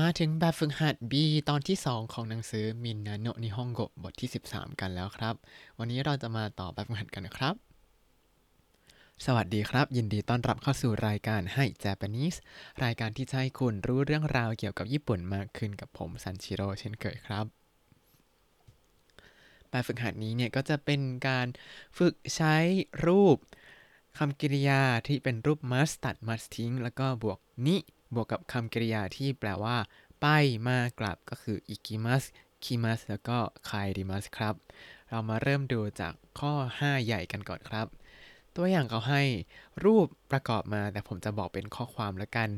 มาถึงแบบฝึกหัด B ตอนที่ 2 ของหนังสือมินนาโนนิฮงโกบทที่ 13 กันแล้วครับ วันนี้เราจะมาต่อแบบฝึกหัดกันนะครับ สวัสดีครับ ยินดีต้อนรับเข้าสู่รายการให้ Japanese รายการที่จะให้คุณรู้เรื่องราวเกี่ยวกับญี่ปุ่นมากขึ้นกับผมซันชิโร่เช่นเคยครับแบบฝึกหัดนี้เนี่ยก็จะเป็นการฝึกใช้รูปคำกริยาที่เป็นรูป must ตัด must ทิ้ง แล้วก็บวกนิ บวกกับคำกริยาที่แปลว่า ไปมากลับก็คืออิกิมัสคิมัสแล้วก็คายริมัสครับ เรามาเริ่มดูจากข้อ 5 ใหญ่กันก่อนครับ ตัวอย่างเขาให้รูปประกอบมาแต่ผมจะบอกเป็นข้อความแล้วกัน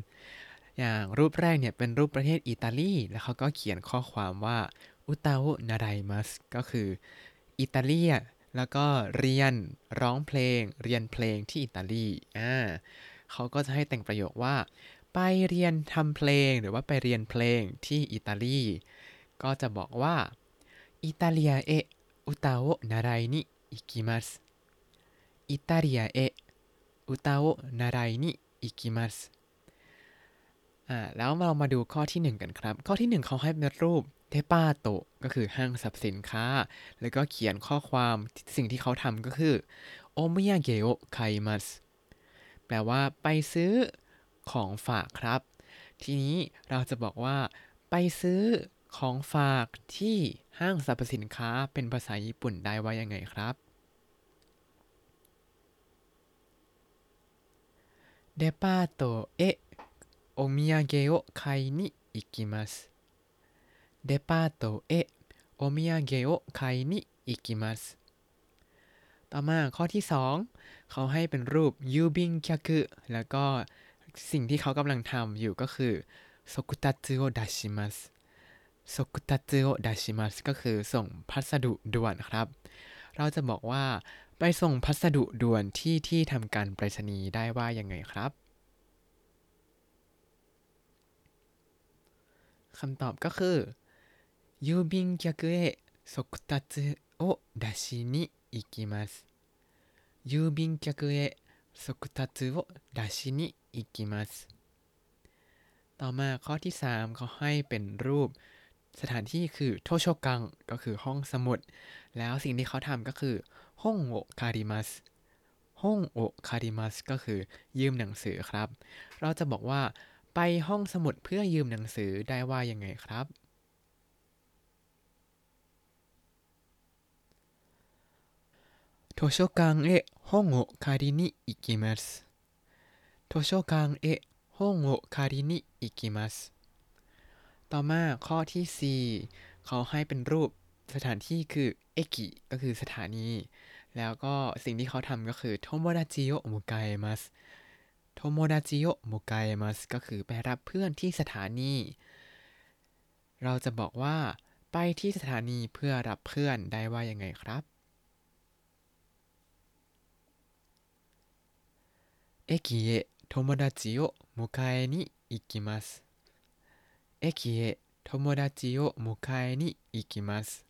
อย่างรูปแรกเนี่ยเป็นรูปประเทศอิตาลี แล้วเขาก็เขียนข้อความว่าอุตาโนาไรมัสก็คืออิตาลีแล้วก็เรียนร้องเพลง เรียนเพลงที่อิตาลีอ่าเขาก็จะให้แต่งประโยคว่า ไปเรียนทำเพลงหรือว่าไปเรียนเพลงที่อิตาลี ก็จะบอกว่าอิตาเลียเออุตาโอนาไรนิอิกิมัสอิตาเลียเออุตาโอนาไรนิอิกิมัสอ่าแล้วเรามาดูข้อที่ 1 กันครับ ข้อที่ 1เขาให้เป็นรูปเทปาโตก็คือห้างสรรพสินค้า แล้วก็เขียนข้อความสิ่งที่เขาทำก็คือโอมิยาเกโอไคมัสแปลว่าไปซื้อ ของฝากครับ ทีนี้เราจะบอกว่า ไปซื้อของฝากที่ห้างสรรพสินค้าเป็นภาษาญี่ปุ่นได้ว่ายังไงครับเดปาโตเอะโอมิยาเกะโอคายนิอิกิมัสเดปาโตเอะโอมิยาเกะโอคายนิอิกิมัสต่อมาข้อที่ 2 เขาให้เป็นรูปยูบิงคยัแล้วก็ สิ่งที่เขากำลังทำอยู่ก็คือソクタツを出しますソクタツを出しますก็คือส่งพัสดุด่วนครับ เราจะบอกว่าไปส่งพัสดุด่วนที่ที่ทำการไปรษณีย์ได้ว่ายังไงครับคำตอบก็คือ郵便局へ速達を出しに行きます郵便局へ速達を出しに อิกิมัสต่อมาข้อที่ 3 เขาให้เป็นรูปสถานที่คือโทโชกัง ก็คือห้องสมุด แล้วสิ่งที่เขาทำก็คือห้องโอคาริมัสห้องโอคาริมัสก็คือยืมหนังสือครับ เราจะบอกว่า ไปห้องสมุดเพื่อยืมหนังสือได้ว่ายังไงครับ โทโชกังเอะห้องโอคารินิอิกิมัส 図書館へ本を借りに行きますต่อมาข้อที่ 4 เขาให้เป็นรูปสถานที่คือเอกิก็คือสถานี แล้วก็สิ่งที่เขาทำก็คือโทโมดาจิโอมุกายมัสโทโมดาจิโอมุกายมัสก็คือไปรับเพื่อนที่สถานี เราจะบอกว่าไปที่สถานีเพื่อรับเพื่อนได้ว่ายังไงครับ駅へ 友達を迎えに行きます駅へ友達を迎えに行きます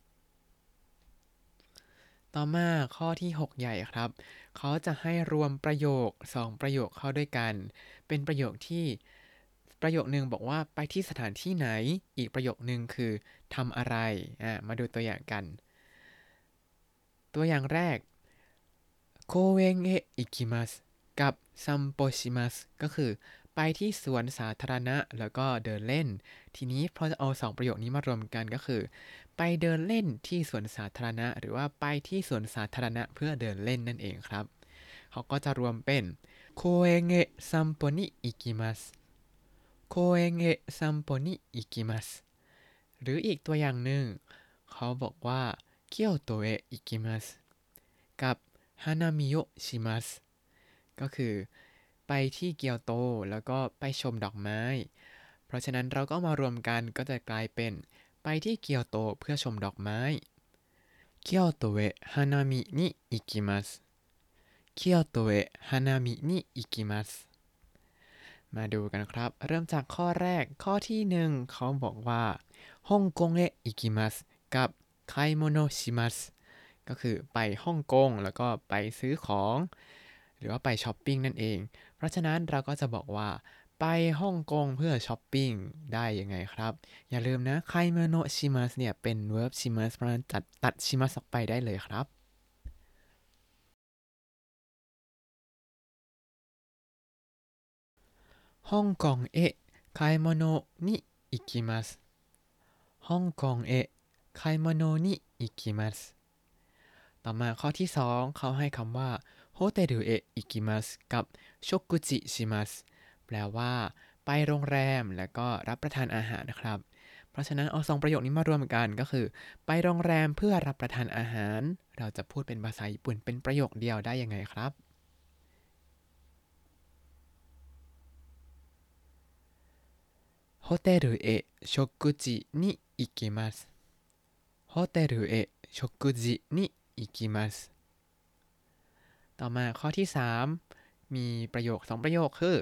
ต่อมาข้อที่ 6 ใหญ่ครับ เขาจะให้รวมประโยค 2 ประโยคเข้าด้วยกัน เป็นประโยคที่ประโยคหนึ่งบอกว่าไปที่สถานที่ไหน อีกประโยคหนึ่งคือทำอะไรอ่ามาดูตัวอย่างกัน ตัวอย่างแรกโคเอนเอะอิ กับซัมโปชิมัสก็คือไปที่สวนสาธารณะแล้วก็เดินเล่น ทีนี้พอจะเอาสองประโยคนี้มารวมกันก็คือ ไปเดินเล่นที่สวนสาธารณะ หรือว่าไปที่สวนสาธารณะเพื่อเดินเล่นนั่นเองครับ เขาก็จะรวมเป็น公園へ散歩に行きます 公園へ散歩に行きますหรืออีกตัวอย่างหนึ่ง เขาบอกว่า京都へ行きます กับ 花見をします ก็คือ ไปที่เกียวโตแล้วก็ไปชมดอกไม้ เพราะฉะนั้นเราก็มารวมกันก็จะกลายเป็น ไปที่เกียวโตเพื่อชมดอกไม้京都へ花見に行きます 京都へ花見に行きますมาดูกันครับ เริ่มจากข้อแรกข้อที่หนึ่งเขาบอกว่าホンコンへ行きます กับ 買い物しますก็คือไปฮ่องกงแล้วก็ไปซื้อของ หรือว่าไปช้อปปิ้งนั่นเอง เพราะฉะนั้นเราก็จะบอกว่า ไปฮ่องกงเพื่อช้อปปิ้งได้ยังไงครับ อย่าลืมนะ買い物します เนี่ยเป็น verb します เพราะฉะนั้นตัดตัด します ออกไปได้เลยครับホンコンへ買い物に行きます ホンコンへ買い物に行きます ต่อมาข้อที่ 2 เขาให้คำว่าホテルへ行きます กับ 食事します แปลว่า ไปโรงแรมแล้วก็รับประทานอาหารนะครับ เพราะฉะนั้นเอาสองประโยคนี้มารวมกันก็คือ ไปโรงแรมเพื่อรับประทานอาหาร เราจะพูดเป็นภาษาญี่ปุ่นเป็นประโยคเดียวได้ยังไงครับ ホテルへ食事に行きます ホテルへ食事に 行きます ต่อมาข้อที่ 3 มีประโยค 2 ประโยคคือ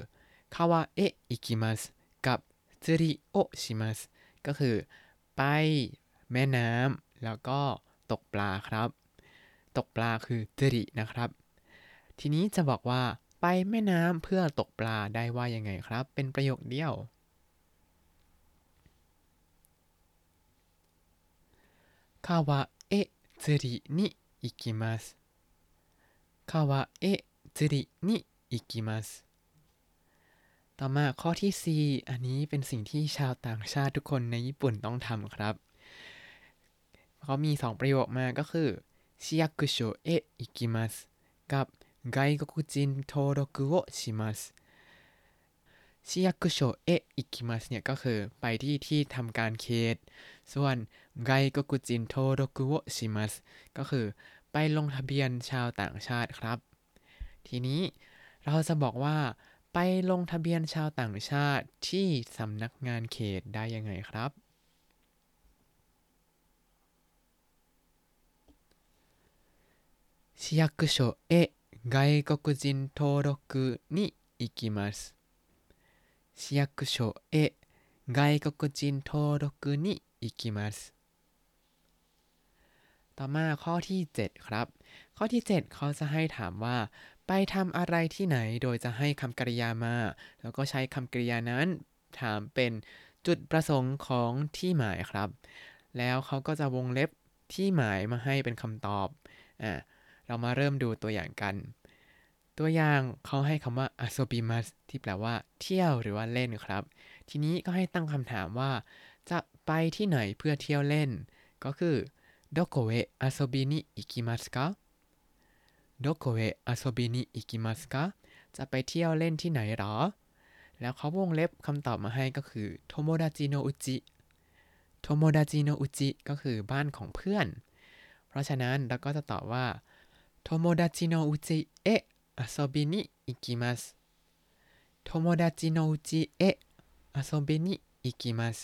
川へ行きます กับ 釣りをします ก็คือ ไปแม่น้ำแล้วก็ตกปลาครับ ตกปลาคือ釣り นะครับ ทีนี้จะบอกว่าไปแม่น้ำเพื่อตกปลาได้ว่ายังไงครับ เป็นประโยคเดียว 川へ釣りに行きます 川へ釣りに行きます ต่อมาข้อที่ 4 อันนี้เป็นสิ่งที่ชาวต่างชาติทุกคนในญี่ปุ่นต้องทำครับ เขามี 2 ประโยคมาก็คือ市役所へ行きます กับไกกกุจินโทโรกุโอ ชิมัสชิยักุโชเอะอิกิมัสเนี่ยก็คือไปที่ที่ทำการเขต ส่วนไกกกุจินโทโรกุโอชิมัสก็คือไปลงทะเบียนชาวต่างชาติครับ ทีนี้เราจะบอกว่าไปลงทะเบียนชาวต่างชาติที่สำนักงานเขตได้ยังไงครับ市役所へ外国人登録に行きます 市役所へ外国人登録に行きますต่อมาข้อที่ 7 ครับ ข้อที่ 7 เขาจะให้ถามว่า ไปทำอะไรที่ไหนโดยจะให้คำกริยามา แล้วก็ใช้คำกริยานั้น ถามเป็นจุดประสงค์ของที่หมายครับ แล้วเขาก็จะวงเล็บที่หมายมาให้เป็นคำตอบอ่าเรามาเริ่มดูตัวอย่างกัน ตัวอย่างเขาให้คำว่า asobimas ที่แปลว่า เที่ยวหรือว่าเล่นครับ ทีนี้ก็ให้ตั้งคำถามว่า จะไปที่ไหนเพื่อเที่ยวเล่น ก็คือどこへ遊びに行きますかどこへ遊びに行きますかจะไปเที่ยวเล่นที่ไหนหรอ แล้วเขาวงเล็บคำตอบมาให้ก็คือโทโมดาจิโนอุจิโทโมดาจิโนอุจิก็คือบ้านของเพื่อน เพราะฉะนั้นเราก็จะตอบว่าโทโม ดาจิโนอุจิเอะอาโซบินิอิกิมัสโทโมดาจิโนอุจิเอะอาโซบินิอิกิมัส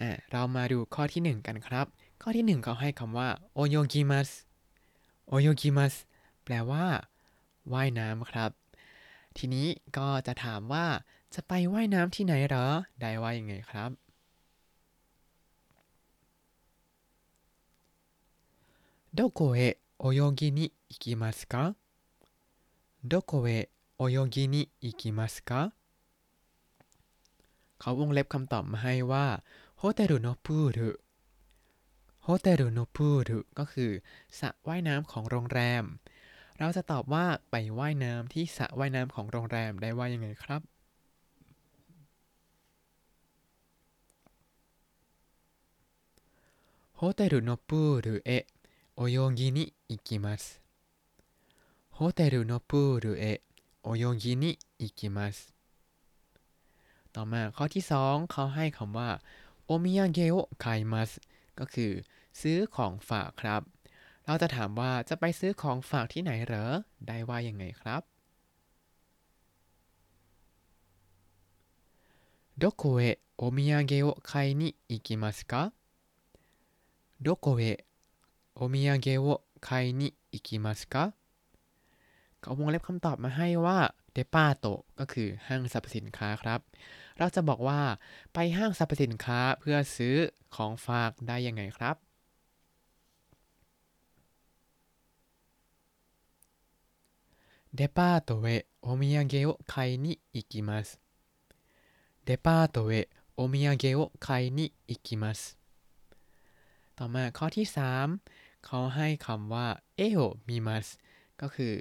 อ่าเรามาดูข้อที่ 1 กันครับ ข้อที่ 1 เขาให้คำว่าโอโยกิมัสโอโยกิมัสแปลว่าว่ายน้ำครับ ทีนี้ก็จะถามว่าจะไปว่ายน้ำที่ไหนเหรอ ได้ว่ายังไงครับどこへ泳ぎに 行きますかどこへ泳ぎに行きますかเขาวงเล็บคำตอบมาให้ว่าโฮเทลโนพูรุโฮเทลโนพูรุก็คือสระว่ายน้ำของโรงแรม เราจะตอบว่าไปว่ายน้ำที่สระว่ายน้ำของโรงแรมได้ว่ายังไงครับโฮเทลโนพูรุเอะโอโยกินิอิกิมัส โฮเทลโนพูรุเอะโอโยกินิอิกิมัสต่อมาข้อที่ 2 เขาให้คำว่าโอมิยาเกโอไคมัสก็คือซื้อของฝากครับ เราจะถามว่าจะไปซื้อของฝากที่ไหนเหรอ ได้ว่ายังไงครับどこへお土産を買いに行きますかどこへお土産を買いに行きますか เอาวงเล็บคำตอบมาให้ว่าเดป้าโตก็คือห้างสรรพสินค้าครับ เราจะบอกว่าไปห้างสรรพสินค้าเพื่อซื้อของฝากได้ยังไงครับเดปาโตเอะโอมิยาเกะโอคายนิอิเดปาโตเอะโอมิยาเกะโอคายนิอิต่อมาข้อที่ 3 เขาให้คำว่าเอโอมิมัสก็คือ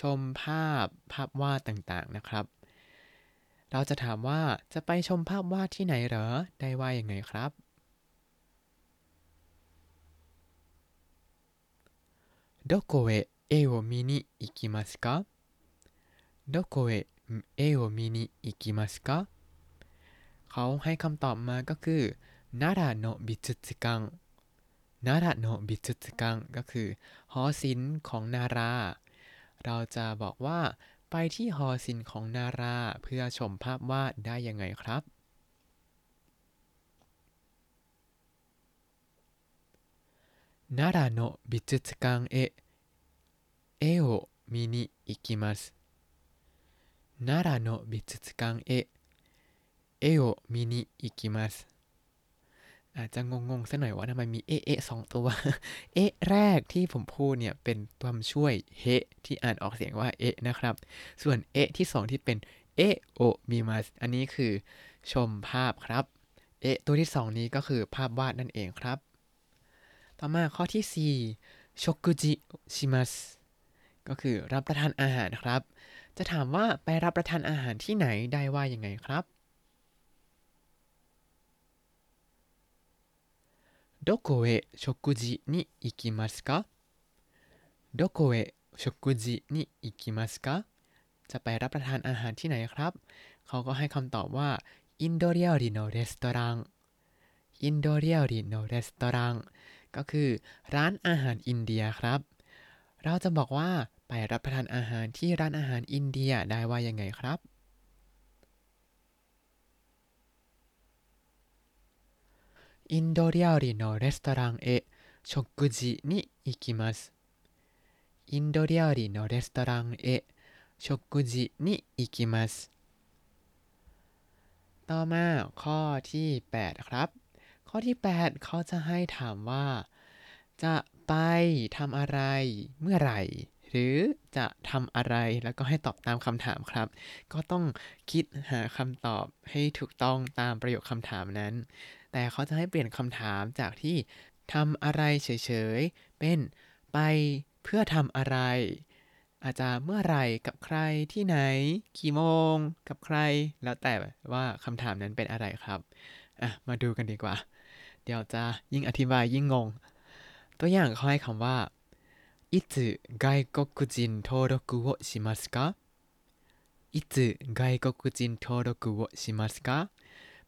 ชมภาพภาพวาดต่างๆนะครับ เราจะถามว่าจะไปชมภาพวาดที่ไหนเหรอ ได้ว่ายังไงครับどこへ絵を見に行きますかどこへ絵を見に行きますかเขาให้คำตอบมาก็คือนาราโนบิจุตกังนาราโนบิจุตกังก็คือหอศิลป์ของนารา เราจะบอกว่าไปที่หอศิลป์ของนาราเพื่อชมภาพวาดได้ยังไงครับนาราโนบิจุตกังเอ絵を見に行きます奈良の美術館へ絵を見に行きます อาจจะงงๆสักหน่อยว่าทำไมมีเอเอสองตัว เอะแรกที่ผมพูดเนี่ยเป็นตัวช่วย へ ที่อ่านออกเสียงว่าเอะนะครับ ส่วนเอะที่สองที่เป็น絵を見ます อันนี้คือชมภาพครับ เอะตัวที่สองนี้ก็คือภาพวาดนั่นเองครับ ต่อมาข้อที่สี่ชกุจิชิมัสก็คือรับประทานอาหารครับ จะถามว่าไปรับประทานอาหารที่ไหนได้ว่ายังไงครับ どこへ食事に行きますかどこへ食事に行きますかจะไปรับประทานอาหารที่ไหนครับ เขาก็ให้คำตอบว่าอินโดเรียริโนเรสตอรังอินโดเรียริโนเรสตอรังก็คือร้านอาหารอินเดียครับ เราจะบอกว่าไปรับประทานอาหารที่ร้านอาหารอินเดียได้ว่ายังไงครับ インド料理のレストランへ食事に行きますインド料理のレストランへ食事に行きますต่อมาข้อที่ 8 ครับ ข้อที่ 8 เขาจะให้ถามว่า จะไปทำอะไรเมื่อไหร่ หรือจะทำอะไรแล้วก็ให้ตอบตามคำถามครับ ก็ต้องคิดหาคำตอบให้ถูกต้องตามประโยคคำถามนั้น แต่เขาจะให้เปลี่ยนคำถามจากที่ทำอะไรเฉยๆ เป็นไปเพื่อทำอะไร อาจจะเมื่อไหร่กับใครที่ไหน กี่โมง กับใคร แล้วแต่ว่าคำถามนั้นเป็นอะไรครับอ่ะมาดูกันดีกว่า เดี๋ยวจะยิ่งอธิบายยิ่งงง ตัวอย่างเขาให้คำว่ายつ外国人登録をしますかいつ外国人登録をしますか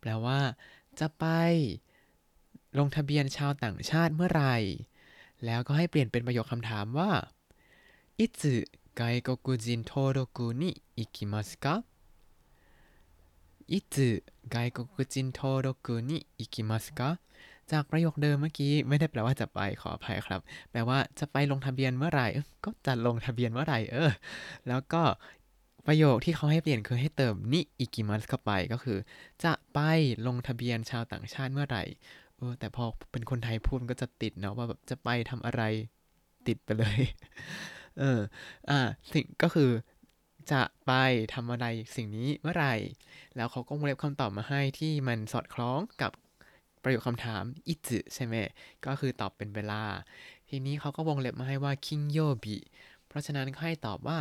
แปลว่า จะไป ลงทะเบียนชาวต่างชาติเมื่อไหร่ แล้วก็ให้เปลี่ยนเป็นประโยคคำถามว่ายつ外国人登録に行きますかいつ外国人登録に行きますかจากประโยคเดิมเมื่อกี้ไม่ได้แปลว่าจะไปขออภัยครับ แปลว่าจะไปลงทะเบียนเมื่อไหร่ ก็จะลงทะเบียนเมื่อไหร่ เออ แล้วก็ ประโยคที่เขาให้เปลี่ยนคือให้เติมนิอิกิมัสเข้าไปก็คือ จะไปลงทะเบียนชาวต่างชาติเมื่อไหร่เออแต่พอเป็นคนไทยพูดก็จะติดเนาะว่าแบบจะไปทำอะไรติดไปเลย เออ อ่า สิ่งก็คือจะไปทำอะไรสิ่งนี้เมื่อไหร่ แล้วเขาก็วงเล็บคำตอบมาให้ที่มันสอดคล้องกับประโยคคำถามอิจิใช่ไหม ก็คือตอบเป็นเวลา ทีนี้เขาก็วงเล็บมาให้ว่าคิงโยบิ เพราะฉะนั้นเขาให้ตอบว่า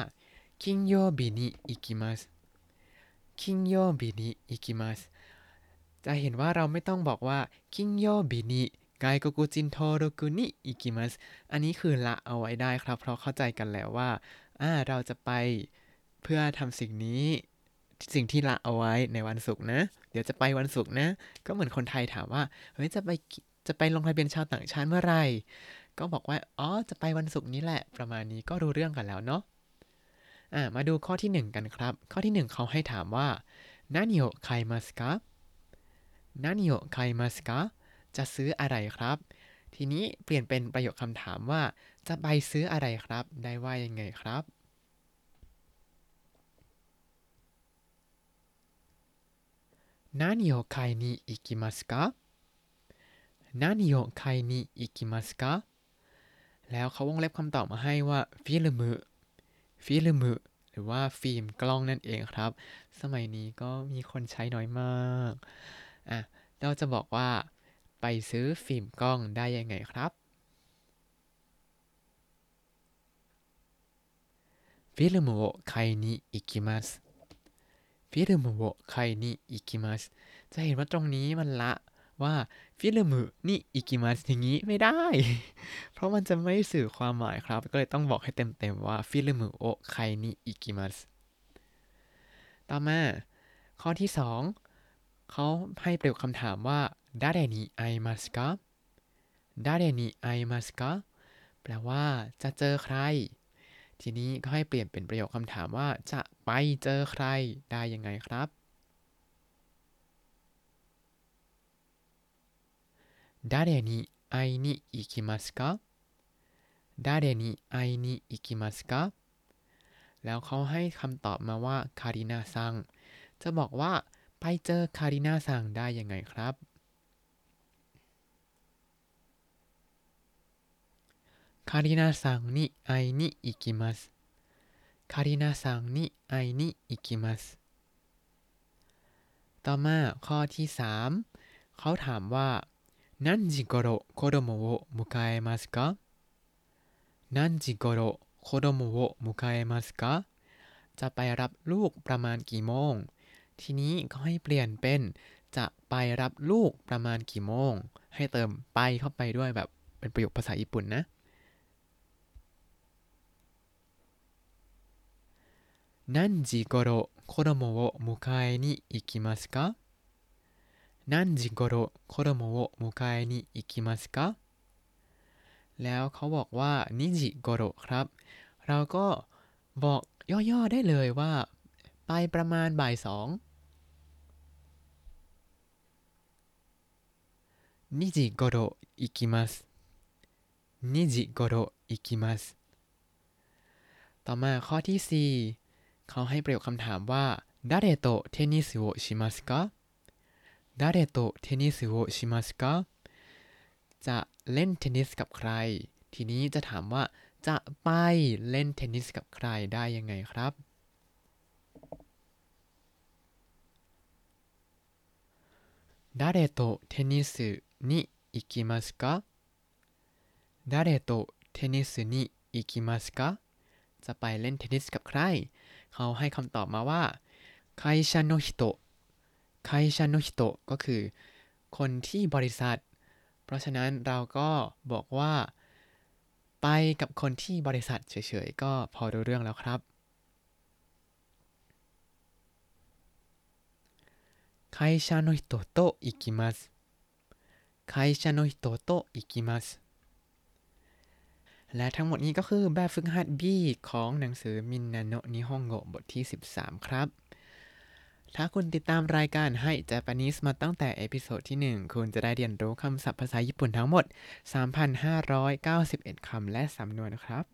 金曜日に行きます 金曜日に行きます จะเห็นว่าเราไม่ต้องบอกว่า金曜日に外国人登録に行きます อันนี้คือละเอาไว้ได้ครับ เพราะเข้าใจกันแล้วว่าอ่าเราจะไปเพื่อทำสิ่งนี้ สิ่งที่ละเอาไว้ในวันศุกร์นะ เดี๋ยวจะไปวันศุกร์นะ ก็เหมือนคนไทยถามว่า เฮ้ย จะไป จะไปลงทะเบียนชาวต่างชาติเมื่อไหร่ ก็บอกว่า อ๋อ จะไปวันศุกร์นี้แหละ ประมาณนี้ก็รู้เรื่องกันแล้วเนาะอ่า มาดูข้อที่ 1 กันครับ ข้อที่ 1 เขาให้ถามว่านานิโอไคมัสกะนานิโอไคมัสกะจะซื้ออะไรครับ ทีนี้เปลี่ยนเป็นประโยคคำถามว่า จะไปซื้ออะไรครับ ได้ว่ายังไงครับ何を買いに行きますか何を買いに行きますかแล้วเขาวงเล็บคำตอบมาให้ว่าฟิลมุ ฟิลมุ หรือว่าฟิล์มกล้องนั่นเองครับ สมัยนี้ก็มีคนใช้น้อยมากอ่ะเราจะบอกว่า ไปซื้อฟิล์มกล้องได้ยังไงครับฟิล์มを買いに行きますฟิล์มを買いに行きますจะเห็นว่าตรงนี้มันละว่า ฟิลมุนี่อิกิมัสอย่างนี้ไม่ได้ เพราะมันจะไม่สื่อความหมายครับ ก็เลยต้องบอกให้เต็มๆว่าฟิลมุโอไคนี่อิกิมัสต่อมา ข้อที่สองเขาให้ประโยคคำถามว่าดาเรนิไอมัสกะดาเรนิไอมัสกะแปลว่าจะเจอใคร ทีนี้ก็ให้เปลี่ยนเป็นประโยคคำถามว่าจะไปเจอใครได้ยังไงครับ 誰に会いに行きますか誰に会いに行きますかแล้วเขาให้คำตอบมาว่าคารินาซังจะบอกว่าไปเจอคารินาซังได้ยังไงครับคารินาซังに会いに行きますคารินาซังに会いに行きますต่อมาข้อที่สามเขาถามว่า 何時頃子供を迎えますか何時頃子供を迎えますかจะไปรับลูกประมาณกี่โมง ทีนี้ก็ให้เปลี่ยนเป็น จะไปรับลูกประมาณกี่โมง ให้เติมไปเข้าไปด้วยแบบเป็นประโยคภาษาญี่ปุ่นนะ何時頃子供を迎えに行きますか 何時頃子供を迎えに行きますかแล้วเขาบอกว่านิจิโกโรครับ เราก็บอกย่อๆได้เลยว่า ไปประมาณบ่ายสองนิจิโกโรอิกิมัสนิจิโกโรอิกิมัสต่อมาข้อที่ 4 เขาให้ประโยคคำถามว่า誰とテニスをしますか 誰とテニスをしますかจะเล่นเทนนิสกับใคร ทีนี้จะถามว่า จะไปเล่นเทนนิสกับใครได้ยังไงครับ誰とテニスに行きますか誰とテニスに行きますかจะไปเล่นเทนนิสกับใคร เขาให้คำตอบมาว่า会社の人 ไคชันโนฮิโตะก็คือ คนที่บริษัท เพราะฉะนั้นเราก็บอกว่า ไปกับคนที่บริษัทเฉยๆ ก็พอรู้เรื่องแล้วครับ会社の人と行きます会社の人と行きますและทั้งหมดนี้ก็คือแบบฝึกหัด B ของหนังสือมินนาโนะนิฮงโกบทที่ 13 ครับ ถ้าคุณติดตามรายการให้ Japanese มาตั้งแต่ episode ที่ 1 คุณจะได้เรียนรู้คำศัพท์ภาษาญี่ปุ่นทั้งหมด 3,591 คำและสำนวนครับ